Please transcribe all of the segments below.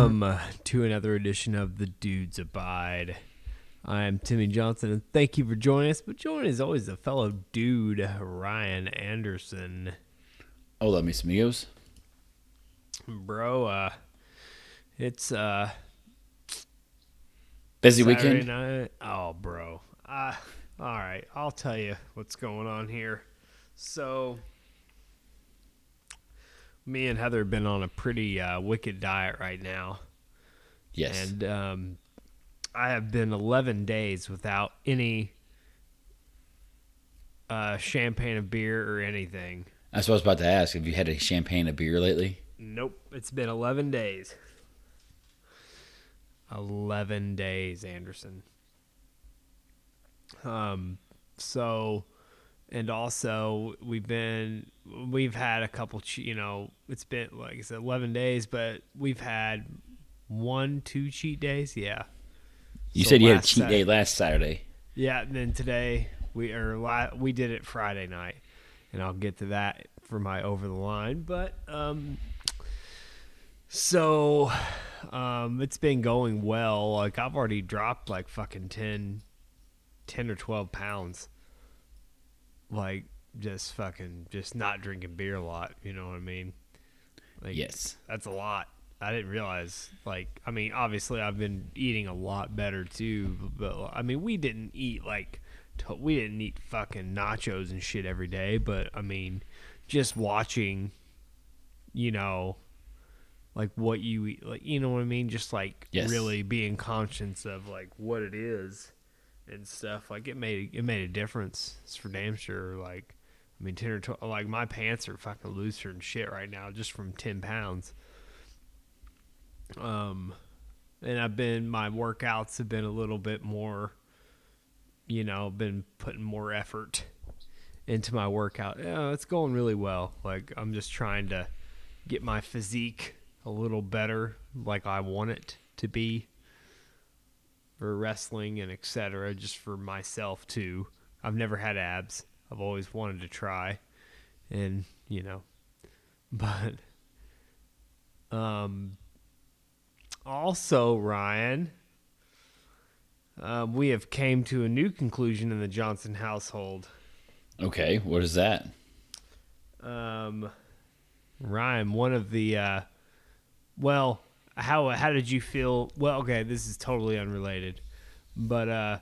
Welcome to another edition of The Dudes Abide. I am Timmy Johnson, and thank you for joining us. But joining is always a fellow dude, Ryan Anderson. Hola, mis amigos. Bro, uh, it's uh, Busy Saturday weekend. night. Oh, bro. Uh, all right, I'll tell you what's going on here. So, me and Heather have been on a pretty uh, wicked diet right now. Yes. And um, I have been 11 days without any uh, champagne of beer or anything. That's what I was about to ask. Have you had a champagne a beer lately? Nope. It's been 11 days. 11 days, Anderson. Um, so, and also we've been, we've had a couple, you know, it's been, like I said, 11 days, but we've had one, two cheat days. Yeah. You So said you had a cheat Sat- day last Saturday. Yeah, and then today we or la- we did it Friday night, and I'll get to that for my over the line. But um, so um, it's been going well. Like I've already dropped like fucking 10, 10 or twelve pounds. Like just fucking just not drinking beer a lot. You know what I mean? Like, Yes. that's a lot. I didn't realize. Like, I mean, obviously, I've been eating a lot better too. But I mean, we didn't eat like to- we didn't eat fucking nachos and shit every day. But I mean, just watching, you know, like what you eat, like you know what I mean. Just like Yes. really being conscious of like what it is and stuff. Like it made it made a difference. It's for damn sure. Like. I mean, ten or twelve. Like my pants are fucking looser and shit right now, just from ten pounds. Um, and I've been my workouts have been a little bit more, you know, been putting more effort into my workout. Yeah, it's going really well. Like I'm just trying to get my physique a little better, like I want it to be for wrestling and etc. Just for myself too. I've never had abs. I've always wanted to try, and you know, but um, also Ryan, um, we have came to a new conclusion in the Johnson household. Okay. What is that? Um, Ryan, one of the, uh, well, how how did you feel? Well, okay, this is totally unrelated, but uh,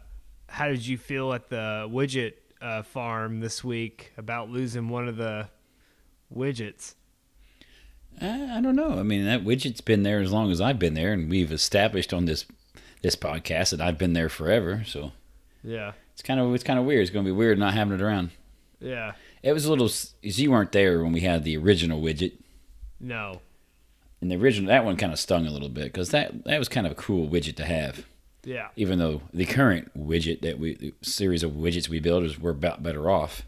how did you feel at the widget uh, farm this week about losing one of the widgets? Uh, I don't know. I mean, that widget's been there as long as I've been there, and we've established on this this podcast that I've been there forever. So Yeah, it's kind of it's kind of weird. It's going to be weird not having it around. yeah, It was a little. You weren't there when we had the original widget, no, and the original that one kind of stung a little bit because that that was kind of a cool widget to have. Yeah, even though the current widget that we the series of widgets we build is we're about better off.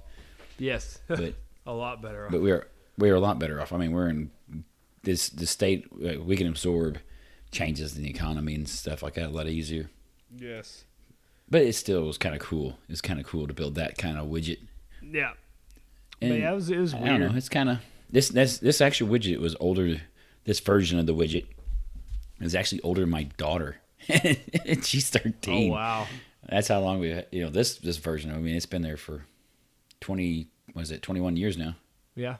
Yes, but a lot better. Off. But we're we're a lot better off. I mean we're in this the state uh, we can absorb changes in the economy and stuff like that a lot easier. Yes, but it still was kind of cool. It's kind of cool to build that kind of widget. Yeah, and yeah, it was it was i weird. don't know it's kind of this this this actual widget was older this version of the widget is actually older than my daughter she's 13 Oh wow, That's how long we, you know, this this version. I mean, it's been there for twenty. Was it twenty one years now? yeah,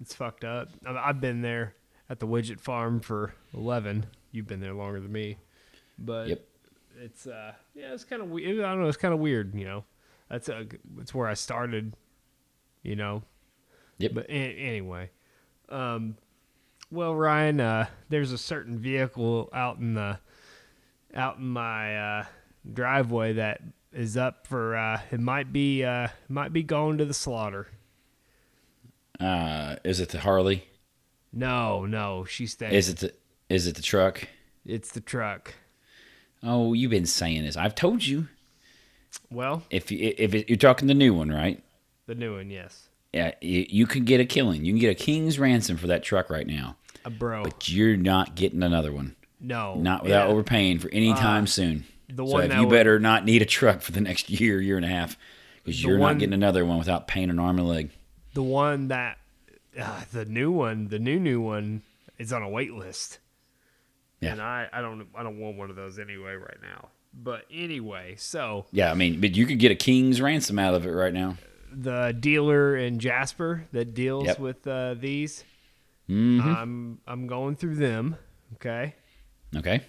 it's fucked up. I've been there at the widget farm for eleven. You've been there longer than me, but Yep. it's uh yeah it's kind of weird i don't know it's kind of weird you know that's a it's where i started you know Yep. but a- anyway um well ryan uh there's a certain vehicle out in the out in my uh driveway that is up for uh it might be uh might be going to the slaughter Uh, is it the Harley? no no she's staying Is it the is it the truck? it's the truck Oh, you've been saying this. I've told you. well If you, if it, you're talking the new one, right? the new one yes Yeah, you, you can get a killing. You can get a king's ransom for that truck right now, uh, bro but you're not getting another one. No Not without Yeah. overpaying for any time soon. the so one if you would- better not need a truck for the next year, year and a half, because you're one- not getting another one without paying an arm and leg. the one that uh, the new one, the new new one is on a wait list. Yeah. And I, I don't I don't want one of those anyway right now. But anyway, so Yeah, I mean, but you could get a king's ransom out of it right now. the dealer in Jasper that deals Yep. with uh, these, hmm I'm I'm going through them. Okay. Okay.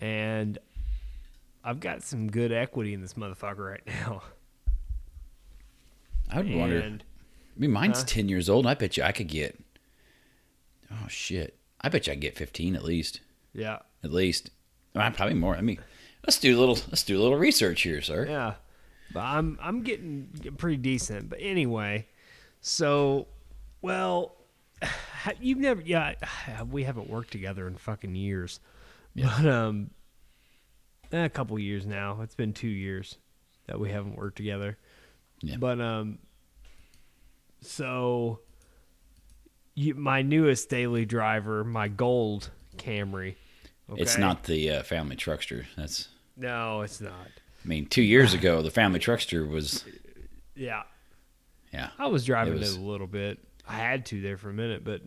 and I've got some good equity in this motherfucker right now. I would wonder. And I mean, mine's Huh? ten years old. I bet you I could get. Oh shit! I bet you I could get fifteen at least. yeah, At least, well, probably more. I mean, let's do a little. Let's do a little research here, sir. yeah, but I'm I'm getting pretty decent. But anyway, so well, you've never yeah we haven't worked together in fucking years, but um, eh, a couple years now. It's been two years that we haven't worked together. Yeah. But um, so you, my newest daily driver, my gold Camry. It's not the uh, family truckster. That's. No, it's not. I mean, two years ago, the family truckster was. Yeah, Yeah. I was driving It it, a little bit. I had to there for a minute, but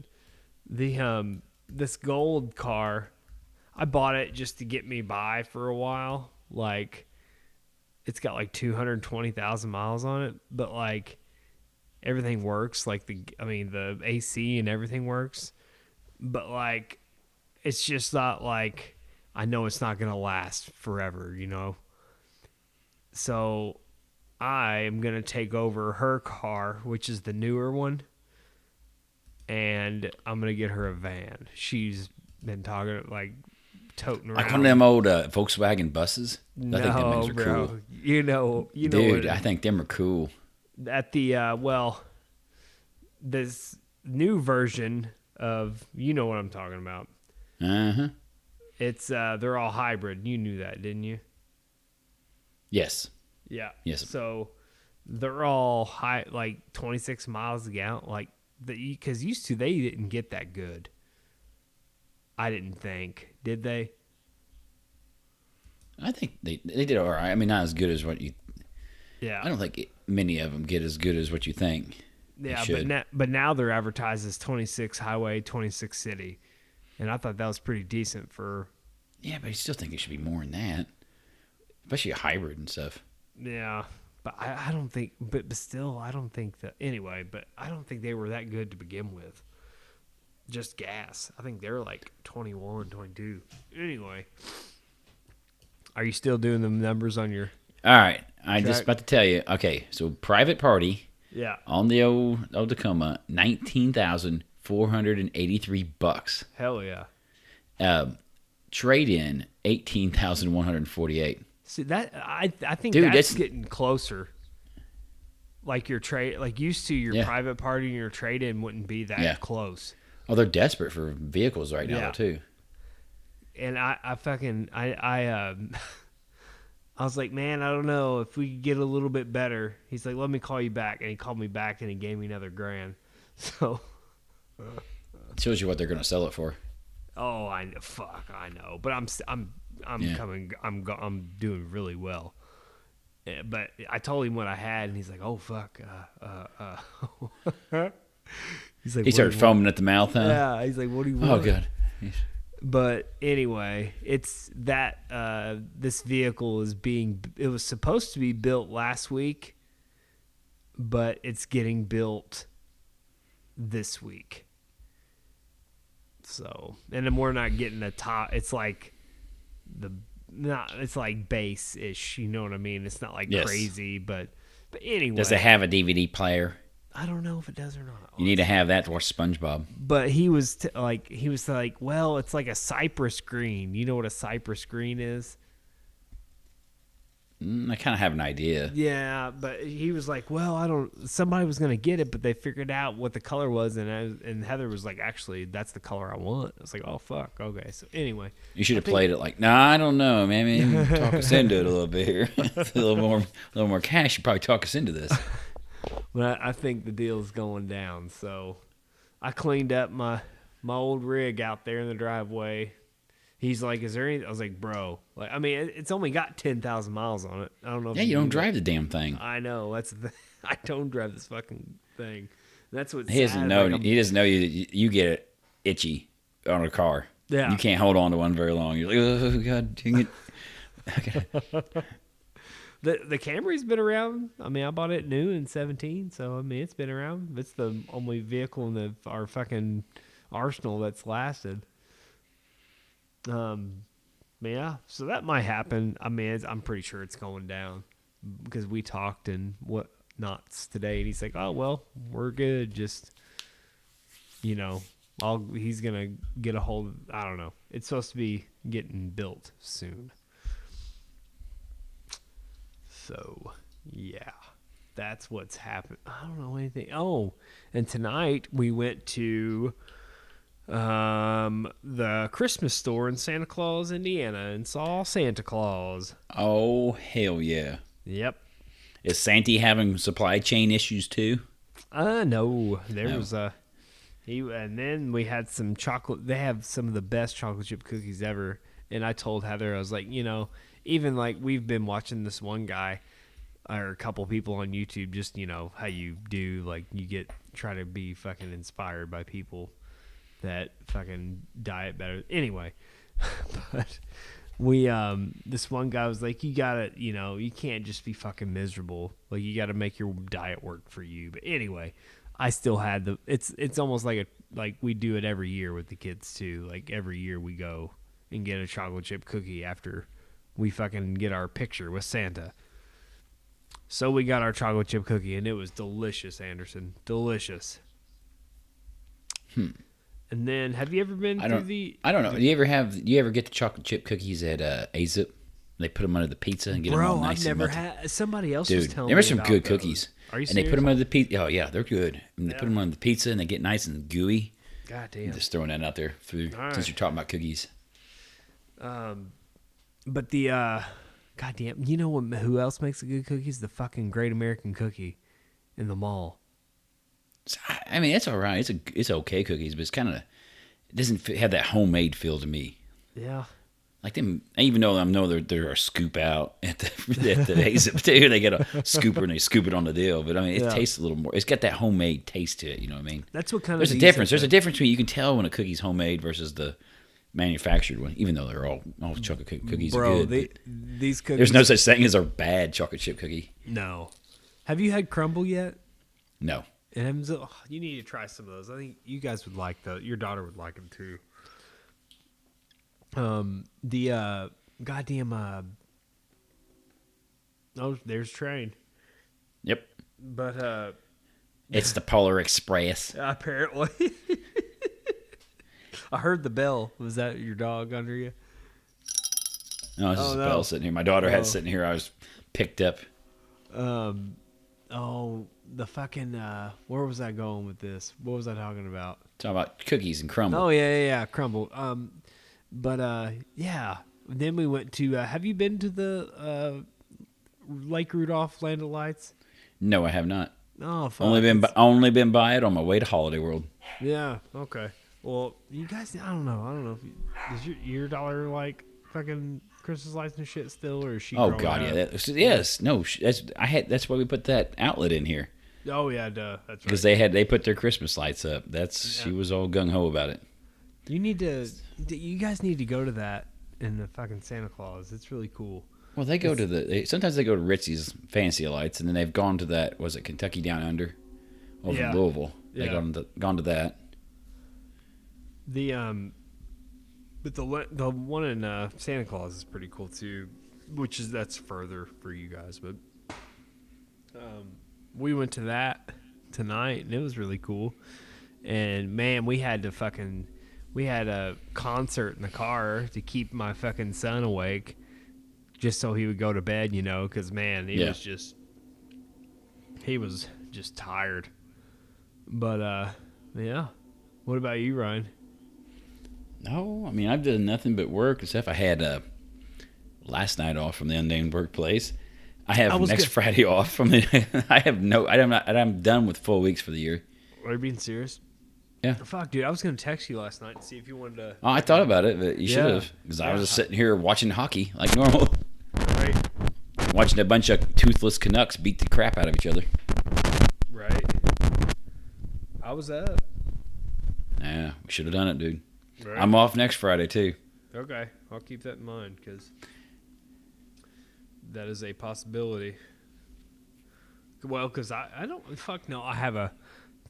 the um this gold car, I bought it just to get me by for a while. Like, it's got like two hundred twenty thousand miles on it, but like everything works. Like the I mean the AC and everything works, but like it's just not like I know it's not gonna last forever. You know. So I am going to take over her car, which is the newer one, and I'm going to get her a van. She's been talking like toting around. Like one of them old uh, Volkswagen buses. no, I think them things are bro. cool. You know, you know Dude, I think them are cool. at the uh, well, this new version of you know what I'm talking about. Uh huh. It's uh, they're all hybrid. You knew that, didn't you? Yes. Yeah. Yes. So they're all high, like 26 miles a gallon. Like because used to they didn't get that good. I didn't think, did they? I think they they did all right. I mean, not as good as what you. Yeah. I don't think it, many of them get as good as what you think. yeah, but now, but now they're advertised as 26 highway, 26 city, and I thought that was pretty decent for. Yeah, but I still think it should be more than that, especially a hybrid and stuff. Yeah. But I, I don't think, but, but still, I don't think that, anyway, but I don't think they were that good to begin with. Just gas. I think they're like 21, 22. Anyway, are you still doing the numbers on your. All right. I just about to tell you. Okay. So, private party. Yeah. On the old, old Tacoma, 19,483 bucks. Hell yeah. Um, trade in, 18,148. See that I I think Dude, that's, that's- getting closer. Like your trade, like used to your Yeah. private party and your trade in wouldn't be that Yeah. close. Oh, they're desperate for vehicles right now, Yeah. too. And I I fucking I I um I was like, man, I don't know if we could get a little bit better. He's like, let me call you back, and he called me back and he gave me another grand. So Shows you what they're going to sell it for. oh I know, fuck I know, but I'm I'm I'm Yeah. coming I'm go- I'm doing really well. Yeah, but I told him what I had, and he's like, "Oh fuck." Uh, uh, uh. he's like, He started foaming at the mouth, huh? Yeah, he's like, "What do you want?" Oh, want?" God. But anyway, it's that uh, this vehicle is being. It was supposed to be built last week, but it's getting built this week. So, and then we're not getting the top. It's like the not. It's like bass ish. You know what I mean? It's not like Yes. crazy, but but anyway. Does it have a DVD player? I don't know if it does or not. You need to have that to watch SpongeBob. but he was t- like he was like well it's like a cypress green you know what a cypress green is Mm, I kind of have an idea. yeah but he was like well i don't somebody was gonna get it but they figured out what the color was and I, and heather was like actually that's the color i want i was like oh fuck okay so anyway You should have think- played it like, nah, I don't know, man. Maybe talk us into it a little bit here. a little more, a little more cash. You probably talk us into this. but I, I think the deal's going down so i cleaned up my my old rig out there in the driveway he's like is there any i was like bro like i mean it's only got 10000 miles on it i don't know if Yeah, you don't knew that. drive the damn thing. I know that's the. I don't drive this fucking thing. That's what He doesn't know. Like he doesn't know you. You get it itchy on a car. Yeah. You can't hold on to one very long. You're like, oh god, dang it. Okay. The the Camry's been around. I mean, I bought it new in seventeen, so I mean, it's been around. It's the only vehicle in the our fucking arsenal that's lasted. Um, yeah, so that might happen. I mean, I'm pretty sure it's going down because we talked and what whatnots today, and he's like, "Oh well, we're good. Just you know, I'll he's gonna get a hold. Of, I don't know. It's supposed to be getting built soon." So, yeah, that's what's happened. I don't know anything. Oh, and tonight we went to um, the Christmas store in Santa Claus, Indiana, and saw Santa Claus. Oh hell yeah. Yep. Is Santy having supply chain issues too? Uh no, there No. was a he, and then we had some chocolate. They have some of the best chocolate chip cookies ever. And I told Heather, I was like, you know, even like we've been watching this one guy or a couple people on YouTube, just you know how you do, like you get try to be fucking inspired by people that fucking diet better. Anyway, but we um this one guy was like you gotta you know you can't just be fucking miserable. Like you gotta make your diet work for you. But anyway i still had the it's it's almost like a like we do it every year with the kids too. Like every year we go and get a chocolate chip cookie after we fucking get our picture with santa. So we got our chocolate chip cookie and it was delicious anderson. Delicious and then have you ever been I through don't. the I don't know. Do you ever have? Do you ever get the chocolate chip cookies at uh, Azip? They put them under the pizza and get them all Bro, nice I've never and melted. had. Somebody else was telling there me There are some about good those. cookies. Are you and they put them under the pizza. Oh yeah, they're good. And they Yeah. put them under the pizza and they get nice and gooey. God damn. Just throwing that out there right. since you're talking about cookies. Um, but the uh, God damn, you know what? Who else makes the good cookies? The fucking Great American Cookie in the mall. I- mean, it's all right. It's a it's okay cookies, but it's kind of it doesn't have that homemade feel to me. Yeah. Like them, even though I know they're they're a scoop out at the at the Azip too. They get a scooper and they scoop it on the deal. But I mean, it Yeah. tastes a little more. It's got that homemade taste to it. You know what I mean? That's what kind of There's a difference. There's a difference between you can tell when a cookie's homemade versus the manufactured one. Even though they're all all chocolate coo- cookies Bro, are good. they, these cookies. there's no such thing as a bad chocolate chip cookie. no. Have you had Crumbl yet? No. And oh, you need to try some of those. I think you guys would like those. Your daughter would like them too. Um, the uh, goddamn uh, oh, there's train. Yep. But uh, It's the Polar Express. apparently, I heard the bell. Was that your dog under you? No, it's Oh, just a bell sitting here. My daughter Oh. had sitting here. I was picked up. Um, oh, the fucking uh, where was I going with this? What was I talking about? Talking about cookies and Crumbl. Oh yeah, yeah, yeah, Crumbl. Um, but uh, yeah. Then we went to. Uh, have you been to the uh, Lake Rudolph Land of Lights? No, I have not. Oh, fuck. Only been by, only been by it on my way to Holiday World. Yeah. Okay. Well, you guys, I don't know. I don't know. If you, does your your dollar like fucking Christmas lights and shit still, or is she? Oh grown God, yeah. up? That, yes, no. sh- That's I had. That's why we put that outlet in here Oh yeah, duh. That's right. because they had they put their Christmas lights up. That's she was all gung ho about it. You need to. You guys need to go to that in the fucking Santa Claus. It's really cool. Well, they go to the. They, sometimes they go to Ritzy's Fancy Lights, and then they've gone to that. Was it Kentucky Down Under, over Yeah. Louisville? They Yeah. gone to gone to that. The um, but the the one in uh, Santa Claus is pretty cool too, which is that's further for you guys. But um, we went to that tonight, and it was really cool. And man, we had to fucking we had a concert in the car to keep my fucking son awake, just so he would go to bed. You know, because man, he Yeah. was just he was just tired. But uh, yeah. What about you, Ryan? No, I mean I've done nothing but work except I had uh, last night off from the unnamed workplace. I have I next go- Friday off from the. I have no. I'm not. I'm done with full weeks for the year. Are you being serious? Yeah. Fuck, dude. I was gonna text you last night and see if you wanted to. Oh, I thought about it, but you should have because I was just sitting here watching hockey like normal, Right. watching a bunch of toothless Canucks beat the crap out of each other. Right. I was up. Yeah, we should have done it, dude. Right. I'm off next Friday too. Okay, I'll keep that in mind because that is a possibility. Well, because I, I don't fuck no, I have a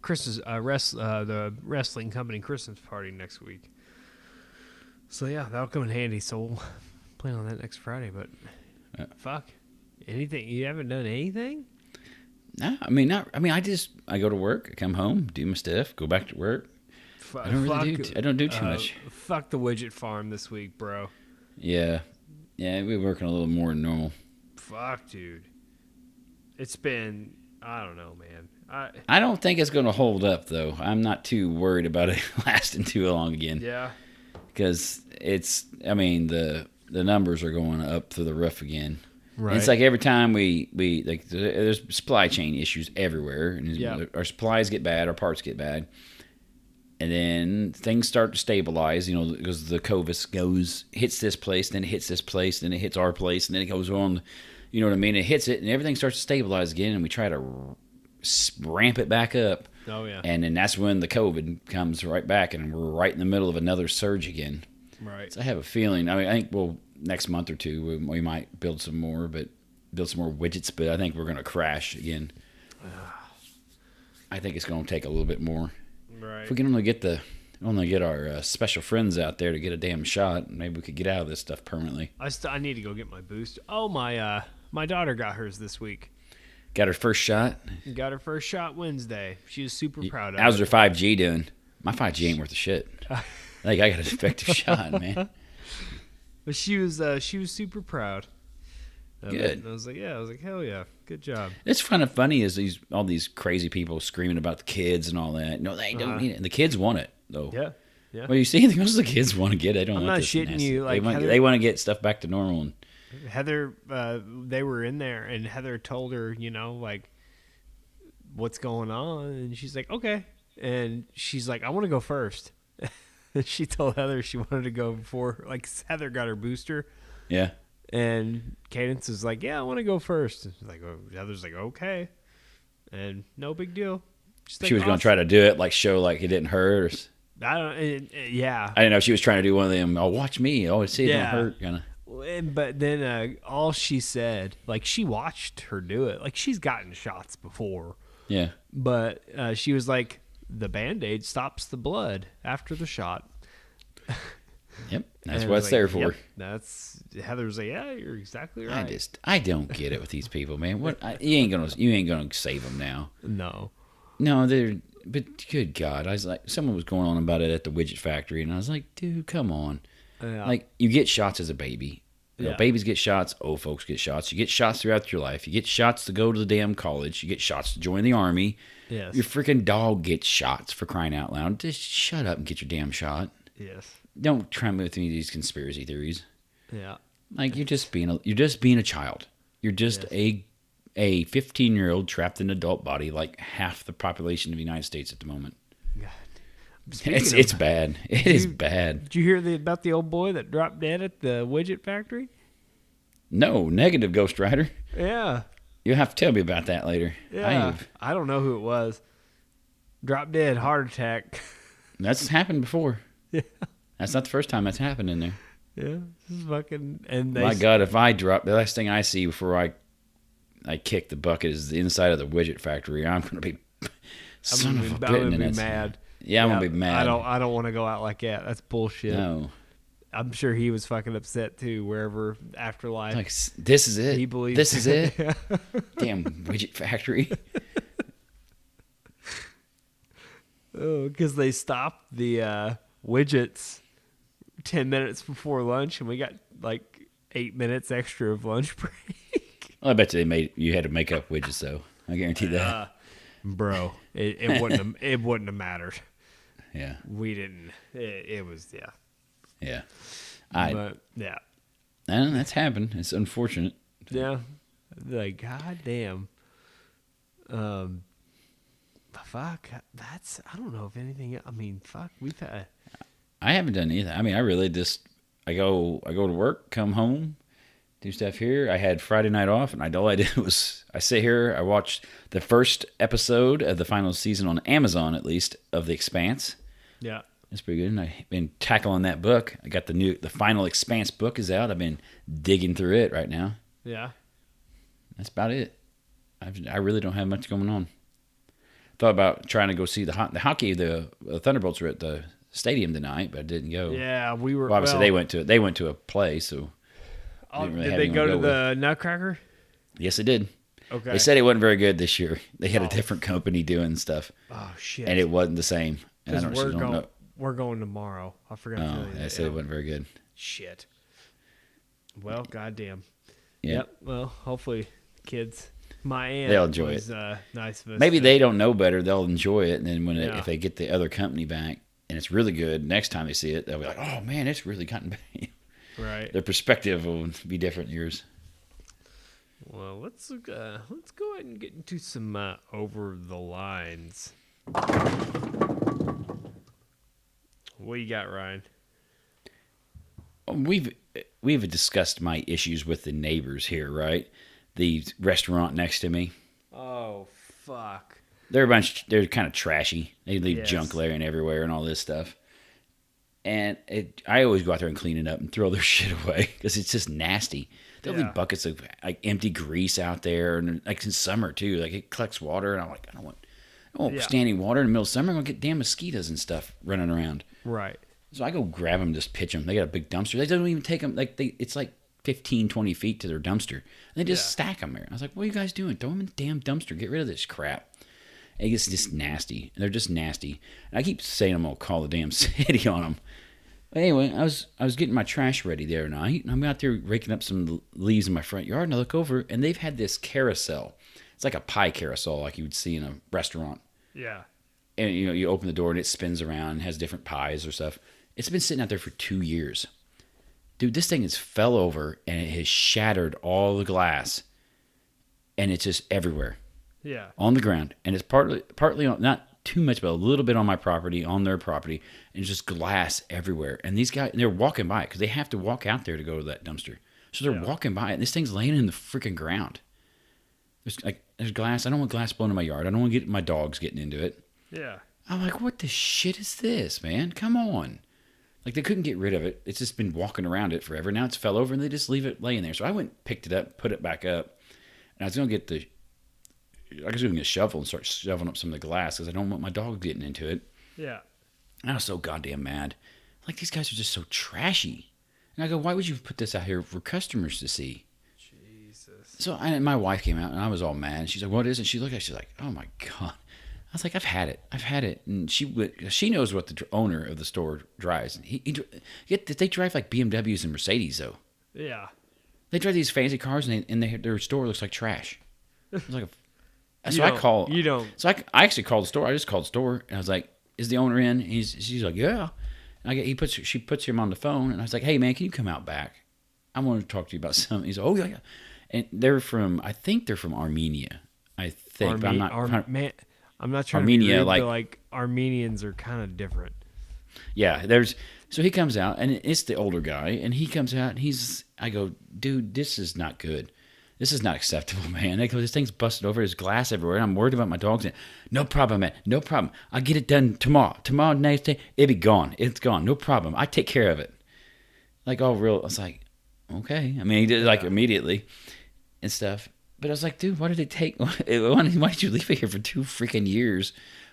Christmas uh, rest uh, the wrestling company Christmas party next week. So yeah, that'll come in handy. So we'll plan on that next Friday. But Yeah. fuck, anything you haven't done anything? No, I mean not. I mean I just I go to work, I come home, do my stuff, go back to work. Fu- I don't really do. fuck, t- I don't do too uh, much. Fuck the widget farm this week, bro. Yeah, yeah, we're working a little more than normal. Fuck, dude. It's been I don't know, man. I I don't think it's going to hold up though. I'm not too worried about it lasting too long again yeah. because it's. I mean the the numbers are going up through the roof again. Right. It's like every time we we like there's supply chain issues everywhere, and Yeah. our supplies get bad, our parts get bad, and then things start to stabilize. You know, because the COVID goes hits this place, then it hits this place, then it hits our place, and then it goes on. You know what I mean? It hits it, and everything starts to stabilize again, and we try to ramp it back up, Oh yeah. and then that's when the COVID comes right back, and we're right in the middle of another surge again. Right. So I have a feeling. I mean, I think well, next month or two we, we might build some more, but build some more widgets. But I think we're going to crash again. Ah. I think it's going to take a little bit more. Right. If we can only get the only get our uh, special friends out there to get a damn shot, maybe we could get out of this stuff permanently. I st- I need to go get my boost. Oh my uh my daughter got hers this week. Got her first shot. Got her first shot Wednesday. She was super proud of How's it. her five G doing? My five G ain't worth a shit. Like I got an effective shot, man. But she was uh she was super proud. Of it. Good. And I was like, yeah, I was like, hell yeah, good job. It's kind of funny is these all these crazy people screaming about the kids and all that. No, they don't Uh-huh. need it. And the kids want it though. Yeah. Yeah. Well, you see anything else the kids want to get? They don't I'm want not shitting nasty- you, like, they, want, Heather- they want to get stuff back to normal. And Heather, uh, they were in there, and Heather told her, you know, like, what's going on, and she's like, okay, and she's like, I want to go first. she told Heather she wanted to go before, like, Heather got her booster, yeah, and Cadence is like, yeah, I want to go first. And like, oh, Heather's like, okay, and no big deal. She's she was going to try to do it, like show like it didn't hurt. Or, I don't, it, it- yeah, I didn't know she was trying to do one of them. Oh, watch me! Oh, see it Yeah. don't hurt. Kind of. But then uh, all she said, like she watched her do it. Like she's gotten shots before, Yeah, but uh, she was like, the band aid stops the blood after the shot. yep. That's what it's was there for. "Yep." That's Heather's like, yeah, you're exactly right. I just, I don't get it with these people, man. What I, you ain't gonna, you ain't gonna save them now. no, No, they're. But good God, I was like, someone was going on about it at the widget factory, and I was like, dude, come on. Yeah. Like you get shots as a baby. You know, Yeah. babies get shots. Old folks get shots. You get shots throughout your life. You get shots to go to the damn college. You get shots to join the army. yes, Your freaking dog gets shots for crying out loud. Just shut up and get your damn shot. yes, Don't try me with any of these conspiracy theories. yeah, Like you're just being a you're just being a child. You're just Yes. a a 15 year old trapped in an adult body, like half the population of the United States at the moment. God. Speaking It's of- it's bad. It is You- bad. Did you hear the, about the old boy that dropped dead at the widget factory? No negative Ghost Rider. Yeah, You'll have to tell me about that later. yeah. I, I don't know who it was. Drop dead, heart attack. that's happened before. Yeah. That's not the first time that's happened in there. Yeah, this is fucking. And they My God, if I drop the last thing I see before I I kick the bucket is the inside of the widget factory, I'm gonna be I'm son gonna, of be, a I'm gonna be mad. Yeah, I'm gonna be mad. I don't. I don't want to go out like that. That's bullshit. No, I'm sure he was fucking upset too. Wherever afterlife, like this is it. he believes this is it. Yeah. Damn widget factory. Oh, because they stopped the uh, widgets ten minutes before lunch, and we got like eight minutes extra of lunch break. I bet you they made you had to make up widgets though. I guarantee that. Uh, bro, it, it wouldn't. Have, it wouldn't have mattered. yeah, We didn't. It, it was yeah. yeah. I but yeah, and that's happened. It's unfortunate. yeah. Like god damn. Um. Fuck. That's. I don't know if anything. I mean, fuck. We've had. I haven't done anything. I mean, I really just I go I go to work, come home, do stuff here. I had Friday night off, and I all I did was I sit here. I watched the first episode of the final season on Amazon, at least of The Expanse. Yeah. it's pretty good. And I've been tackling that book. I got the new, the final Expanse book is out. I've been digging through it right now. Yeah. That's about it. I've, I really don't have much going on. Thought about trying to go see the the hockey. The, the Thunderbolts were at the stadium tonight, but I didn't go. Yeah, we were. Well, obviously well, they went to it, they went to a play, so oh, really did they go to go the Nutcracker? yes, they did. Okay. They said it wasn't very good this year. They had Oh. a different company doing stuff, oh shit. and it wasn't the same. And I don't, we're don't going. know. We're going tomorrow. I forgot Oh, tell you they that. said it Yeah. wasn't very good. Shit. Well, goddamn. Yeah. Yep. Well, hopefully, kids. My aunt They'll enjoy was, Uh, nice. Maybe they don't know better. They'll enjoy it, and then when it, if they get the other company back and it's really good, next time they see it, they'll be like, "Oh man, it's really gotten better." Right. Their perspective will be different than yours. Well, let's uh, let's go ahead and get into some uh, over the lines. What you got, Ryan? We've we've discussed my issues with the neighbors here, right? The restaurant next to me. Oh fuck. They're a bunch. They're kind of trashy. They leave Yes. junk laying everywhere and all this stuff. And it, I always go out there and clean it up and throw their shit away because it's just nasty. They'll Yeah. leave buckets of like empty grease out there, and like in summer too, like it collects water, and I'm like, I don't want, I don't want Yeah. standing water in the middle of summer. I'm gonna get damn mosquitoes and stuff running around. Right. So I go grab them, just pitch them. They got a big dumpster. They don't even take them. Like they, it's like 15, 20 feet to their dumpster. And they just Yeah. stack them there. I was like, "What are you guys doing? Throw them in the damn dumpster. Get rid of this crap." It gets just nasty. They're just nasty. And I keep saying I'm gonna call the damn city on them. But anyway, I was I was getting my trash ready the other night, and I'm out there raking up some leaves in my front yard, and I look over, and they've had this carousel. It's like a pie carousel, like you would see in a restaurant Yeah. and you know you open the door and it spins around and has different pies or stuff. It's been sitting out there for two years, dude. This thing has fell over and it has shattered all the glass, and it's just everywhere Yeah. on the ground. And it's partly partly on not too much, but a little bit on my property, on their property, and just glass everywhere. And these guys, they're walking by it because they have to walk out there to go to that dumpster. So they're Yeah. walking by it, and this thing's laying in the freaking ground. There's like there's glass. I don't want glass blown in my yard. I don't want to get my dogs getting into it. Yeah. I'm like, what the shit is this, man? Come on. Like they couldn't get rid of it. It's just been walking around it forever. Now it's fell over and they just leave it laying there. So I went, picked it up, put it back up, and I was gonna get the, I guess we can get a shovel and start shoveling up some of the glass because I don't want my dog getting into it. Yeah. And I was so goddamn mad. Like these guys are just so trashy. And I go, why would you put this out here for customers to see? Jesus. So I, my wife came out and I was all mad. And she's like, "What is it?" She looked at. it, She's like, "Oh my god." I was like, "I've had it. I've had it." And she would. She knows what the owner of the store drives. And he, he yet they drive like BMWs and Mercedes though. Yeah. They drive these fancy cars and, they, and they, their store looks like trash. It's like, a, so You I call. You don't. So I, I actually called the store. I just called the store and I was like, "Is the owner in?" He's she's like, "Yeah." And I get, he puts she puts him on the phone and I was like, "Hey man, can you come out back? I want to talk to you about something." He's like, "Oh yeah, yeah." And they're from I think they're from Armenia. I think, but I'm not. Ar- man, I'm not trying Armenia, like- like Armenians are kind of different. Yeah, there's so he comes out and it's the older guy and he comes out and he's I go, dude, this is not good. This is not acceptable, man. Go, this thing's busted over. There's glass everywhere. And I'm worried about my dogs. No problem, man. No problem. I'll get it done tomorrow. Tomorrow, next day, it'll be gone. It's gone. No problem. I take care of it. Like all real. I was like, okay. I mean, he did it like immediately and stuff. But I was like, dude, why did it take? Why why did you leave it here for two freaking years?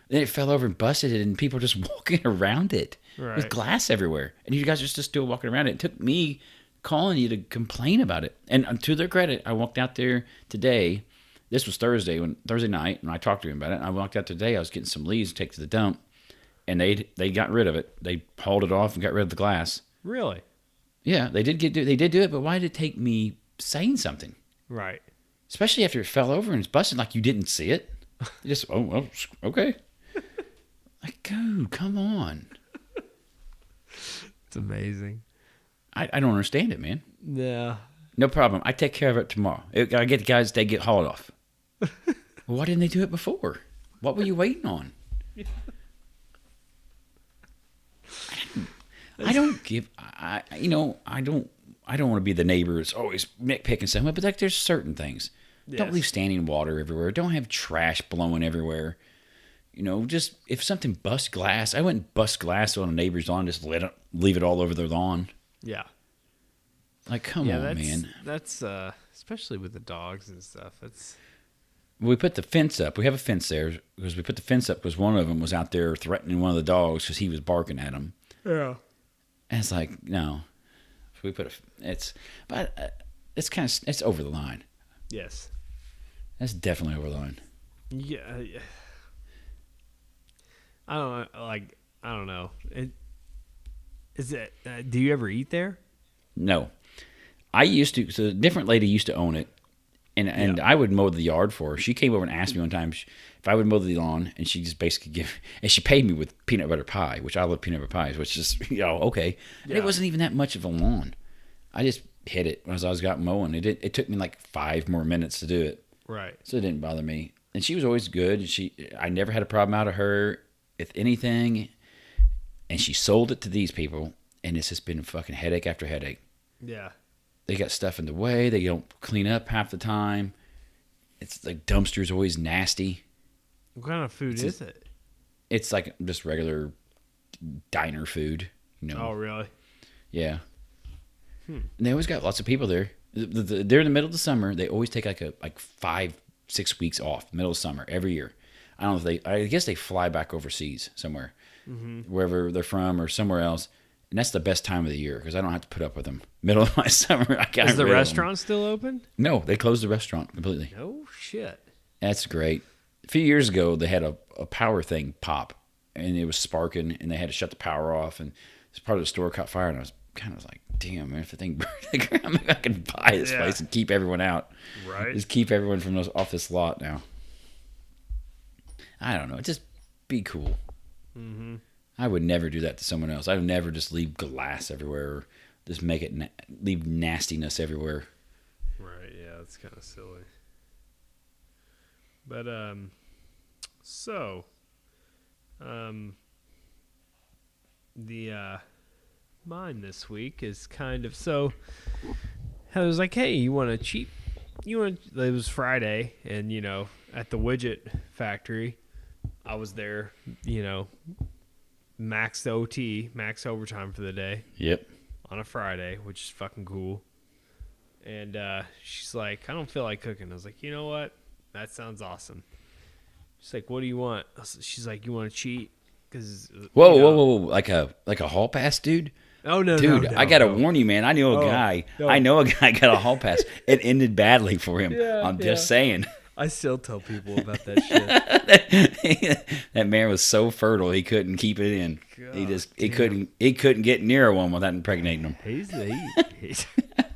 Then it fell over and busted it, and people just walking around it Right. with glass everywhere. And you guys are just still walking around it. It took me calling you to complain about it. And uh, to their credit, I walked out there today. This was Thursday when Thursday night, and I talked to him about it. And I walked out today. I was getting some leaves to take to the dump, and they they got rid of it. They hauled it off and got rid of the glass. Really? Yeah, they did get they did do it, but why did it take me saying something? Right. Especially after it fell over and it's busted like you didn't see it. You just oh well, okay. like, dude, come on. It's amazing. I, I don't understand it, man. Yeah. No problem. I take care of it tomorrow. I get the guys. They get hauled off. well, why didn't they do it before? What were you waiting on? I don't give. I you know I don't. I don't want to be the neighbor that's always nitpicking something. But like, there's certain things. Don't leave standing water everywhere. Don't have trash blowing everywhere. You know, just if something bust glass, I wouldn't bust glass on a neighbor's lawn, just let it leave it all over their lawn. Yeah. Like, come yeah, on, that's man. that's uh especially with the dogs and stuff. It's We put the fence up. We have a fence there because we put the fence up because one of them was out there threatening one of the dogs because he was barking at him. yeah. And it's like, no, if we put a, it's, but uh, it's kind of, it's over the line. Yes. That's definitely over the line. Yeah. yeah. I don't know, like I don't know. It is it uh, do you ever eat there? No, I used to. So a different lady used to own it, and and I would mow the yard for her. She came over and asked me one time if I would mow the lawn, and she just basically give, and she paid me with peanut butter pie, which I love peanut butter pies, which is you know okay. And Yeah. it wasn't even that much of a lawn. I just hit it as I was got mowing. It did, it took me like five more minutes to do it. Right. so it didn't bother me. And she was always good. She, I never had a problem out of her with anything. And she sold it to these people, and it's just been fucking headache after headache. Yeah. They got stuff in the way. They don't clean up half the time. It's like dumpsters always nasty. What kind of food It's a- is it? It's like just regular diner food, you know. Oh, really? Yeah. Hmm. And they always got lots of people there. The- the- the- They're in the middle of the summer. They always take like a like five, six weeks off, middle of summer every year. I don't know if they. I guess they fly back overseas somewhere, Mm-hmm. wherever they're from or somewhere else. And that's the best time of the year because I don't have to put up with them. Middle of my summer, I got Is the rid of them. restaurant still open? No, they closed the restaurant completely. No shit. That's great. A few years ago, they had a, a power thing pop, and it was sparking, and they had to shut the power off, and this part of the store caught fire, and I was kind of like, "Damn, man, if the thing burned to the ground, maybe I can buy this Yeah. place and keep everyone out. Right. Just keep everyone from those off this lot now." I don't know. Just be cool. Mm-hmm. I would never do that to someone else. I would never just leave glass everywhere, or just make it na- leave nastiness everywhere. Right. Yeah, that's kind of silly. But um, so um, the uh, mine this week is kind of so. I was like, hey, you want a cheap? You want? It was Friday, and you know, at the widget factory, I was there. You know, max OT, max overtime for the day Yep. on a Friday, which is fucking cool. And uh, she's like, I don't feel like cooking. I was like, you know what? That sounds awesome. She's like, what do you want? She's like, you want to cheat? Because Whoa, whoa, whoa, whoa! Like a like a hall pass, dude. Oh no, Dude, no, no, I gotta no. warn you, man. I know a Oh, guy. I know a guy got a hall pass. It ended badly for him. Yeah, I'm just yeah. saying. I still tell people about that shit. that man was so fertile he couldn't keep it in. he God just he damn. couldn't he couldn't get near one without impregnating him. He's he, he's,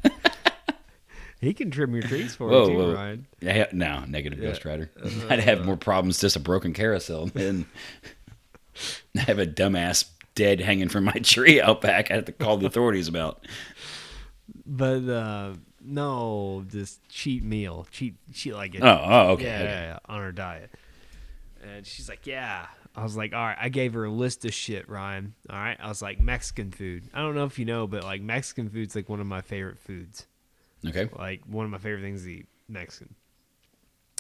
he can trim your trees for Whoa, you whoa. Ryan. Yeah, no, negative Yeah. Uh, Ghost Rider. I'd have more problems just a broken carousel than I have a dumbass dead hanging from my tree out back. I have to call the authorities about. But uh, no, this cheat meal, cheat, cheat like it. Oh, oh, okay. yeah, okay. yeah, yeah, on her diet. And she's like, yeah. I was like, all right. I gave her a list of shit, Ryan. All right. I was like, Mexican food. I don't know if you know, but like Mexican food's like one of my favorite foods. Okay. Like one of my favorite things to eat. Mexican.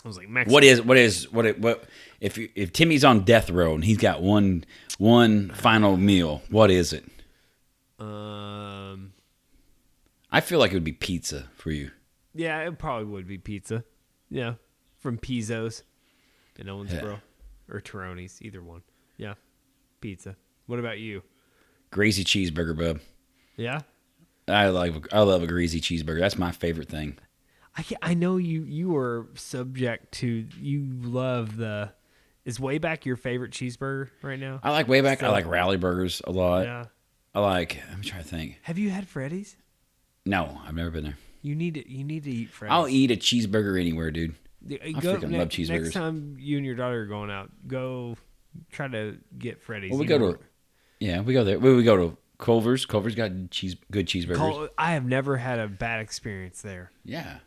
I was like, Mexican. What is what is what it, what if you, if Timmy's on death row and he's got one one final meal? What is it? Um. I feel like it would be pizza for you. Yeah, it probably would be pizza. Yeah, from Pizzo's in Owensboro or Taroni's, either one. Yeah, pizza. What about you? Greasy cheeseburger, bub. Yeah, I like I love a greasy cheeseburger. That's my favorite thing. I I know you you are subject to you love the. Is Wayback your favorite cheeseburger right now? I like Wayback. I like rally burgers a lot. yeah. I like. I'm trying to think. Have you had Freddy's? No, I've never been there. You need to you need to eat Freddy's. I'll eat a cheeseburger anywhere, dude. I freaking love cheeseburgers. Next time you and your daughter are going out, go try to get Freddy's. Well, we go know to yeah, we go there. We, we go to Culver's. Culver's got cheese, good cheeseburgers. Col- I have never had a bad experience there. yeah,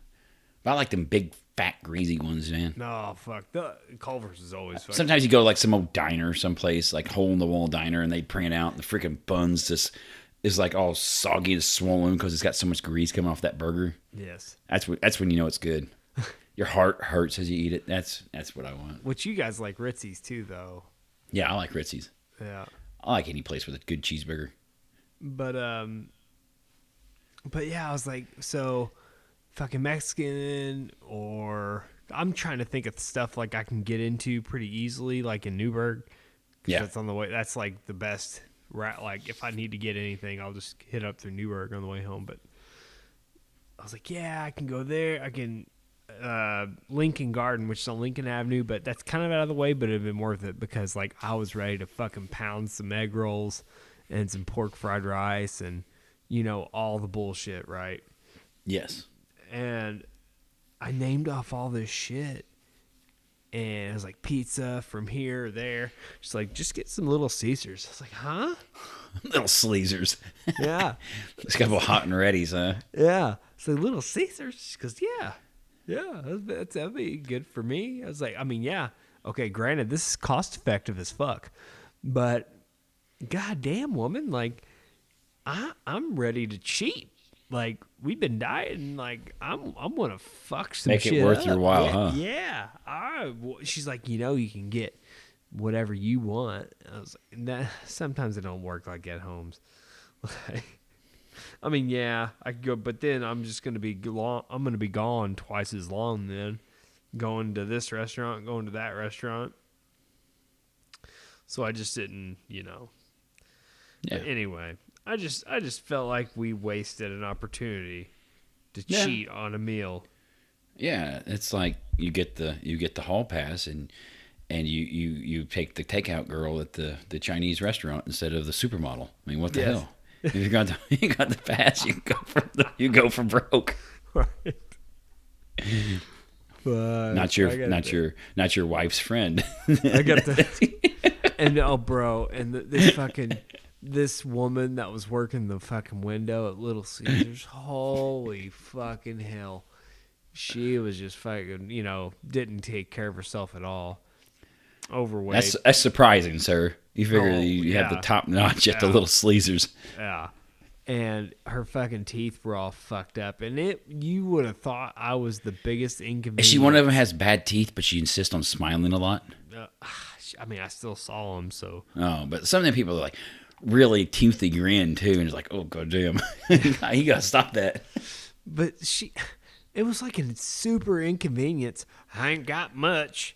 but I like them big, fat, greasy ones, man. No, fuck. The Culver's is always fucking. Sometimes you go to like some old diner, someplace like hole in the wall diner, and they print out and the freaking buns just is like all soggy and swollen because it's got so much grease coming off that burger. yes. That's what. That's when you know it's good. your heart hurts as you eat it. That's that's what I want. Which you guys like Ritzies too, though. Yeah, I like Ritzies. Yeah. I like any place with a good cheeseburger. But um but yeah, I was like, so fucking Mexican or I'm trying to think of stuff like I can get into pretty easily, like in Newburgh. Yeah. That's on the way that's like the best route like if I need to get anything, I'll just hit up through Newburgh on the way home. But I was like, Yeah, I can go there. I can uh Lincoln Garden, which is on Lincoln Avenue, but that's kind of out of the way, but it'd been worth it because like I was ready to fucking pound some egg rolls and some pork fried rice and you know all the bullshit, right? Yes. And I named off all this shit. And it was like pizza from here or there. Just like, just get some little Caesars. I was like, huh? Little sleazers. Yeah. A couple hot and readies, huh? Yeah. So Little Caesars. She goes, yeah, yeah, that's, that's that'd be good for me. I was like, I mean, yeah, okay. Granted, this is cost effective as fuck, but goddamn, woman, like, I I'm ready to cheat. Like we've been dieting. Like I'm I'm gonna fuck some Make it worth your while, yeah, huh? Yeah. I, she's like, you know, you can get whatever you want. I was like, nah, sometimes it don't work like at homes. Like, I mean, yeah, I could go, but then I'm just gonna be long. I'm gonna be gone twice as long then, going to this restaurant, going to that restaurant. So I just didn't, you know. Yeah. But anyway, I just I just felt like we wasted an opportunity to Yeah. cheat on a meal. Yeah, it's like you get the you get the hall pass and and you you you take the takeout girl at the the Chinese restaurant instead of the supermodel. I mean, what the Yes. hell? If you got the you got the pass, you go for the, you go for broke. Right. But Not your not the- your not your wife's friend. I got the and oh, bro, and the, this fucking this woman that was working the fucking window at Little Caesars. holy fucking hell! She was just fucking, you know, didn't take care of herself at all. Overweight. That's that's surprising, sir. You figure Oh, you, you have the top notch at the little sleazers. Yeah. And her fucking teeth were all fucked up, and it you would have thought I was the biggest inconvenience. Is she one of them has bad teeth, but she insists on smiling a lot? Uh, I mean, I still saw them, so Oh, but some of the people are like really toothy grin too, and he's like, oh god damn, you gotta stop that. but she it was like a super inconvenience. I ain't got much.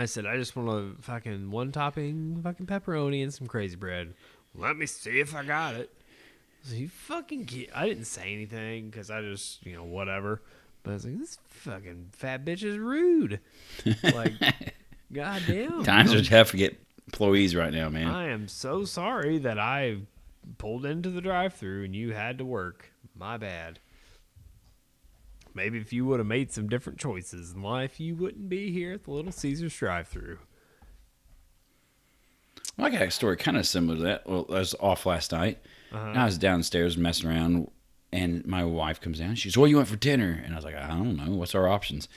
I said i just want a fucking one topping fucking pepperoni and some crazy bread. Let me see if i got it. So you fucking get i didn't say anything because i just you know whatever. But i was like this fucking fat bitch is rude. Like goddamn. Times are tough to get employees right now, man. I am so sorry that I pulled into the drive-through and you had to work. My bad. Maybe if you would have made some different choices in life, you wouldn't be here at the Little Caesars drive-through. I got a story kind of similar to that. Well, I was off last night. Uh-huh. And I was downstairs messing around, and my wife comes down. She goes, "What you want for dinner?" And I was like, "I don't know. What's our options?"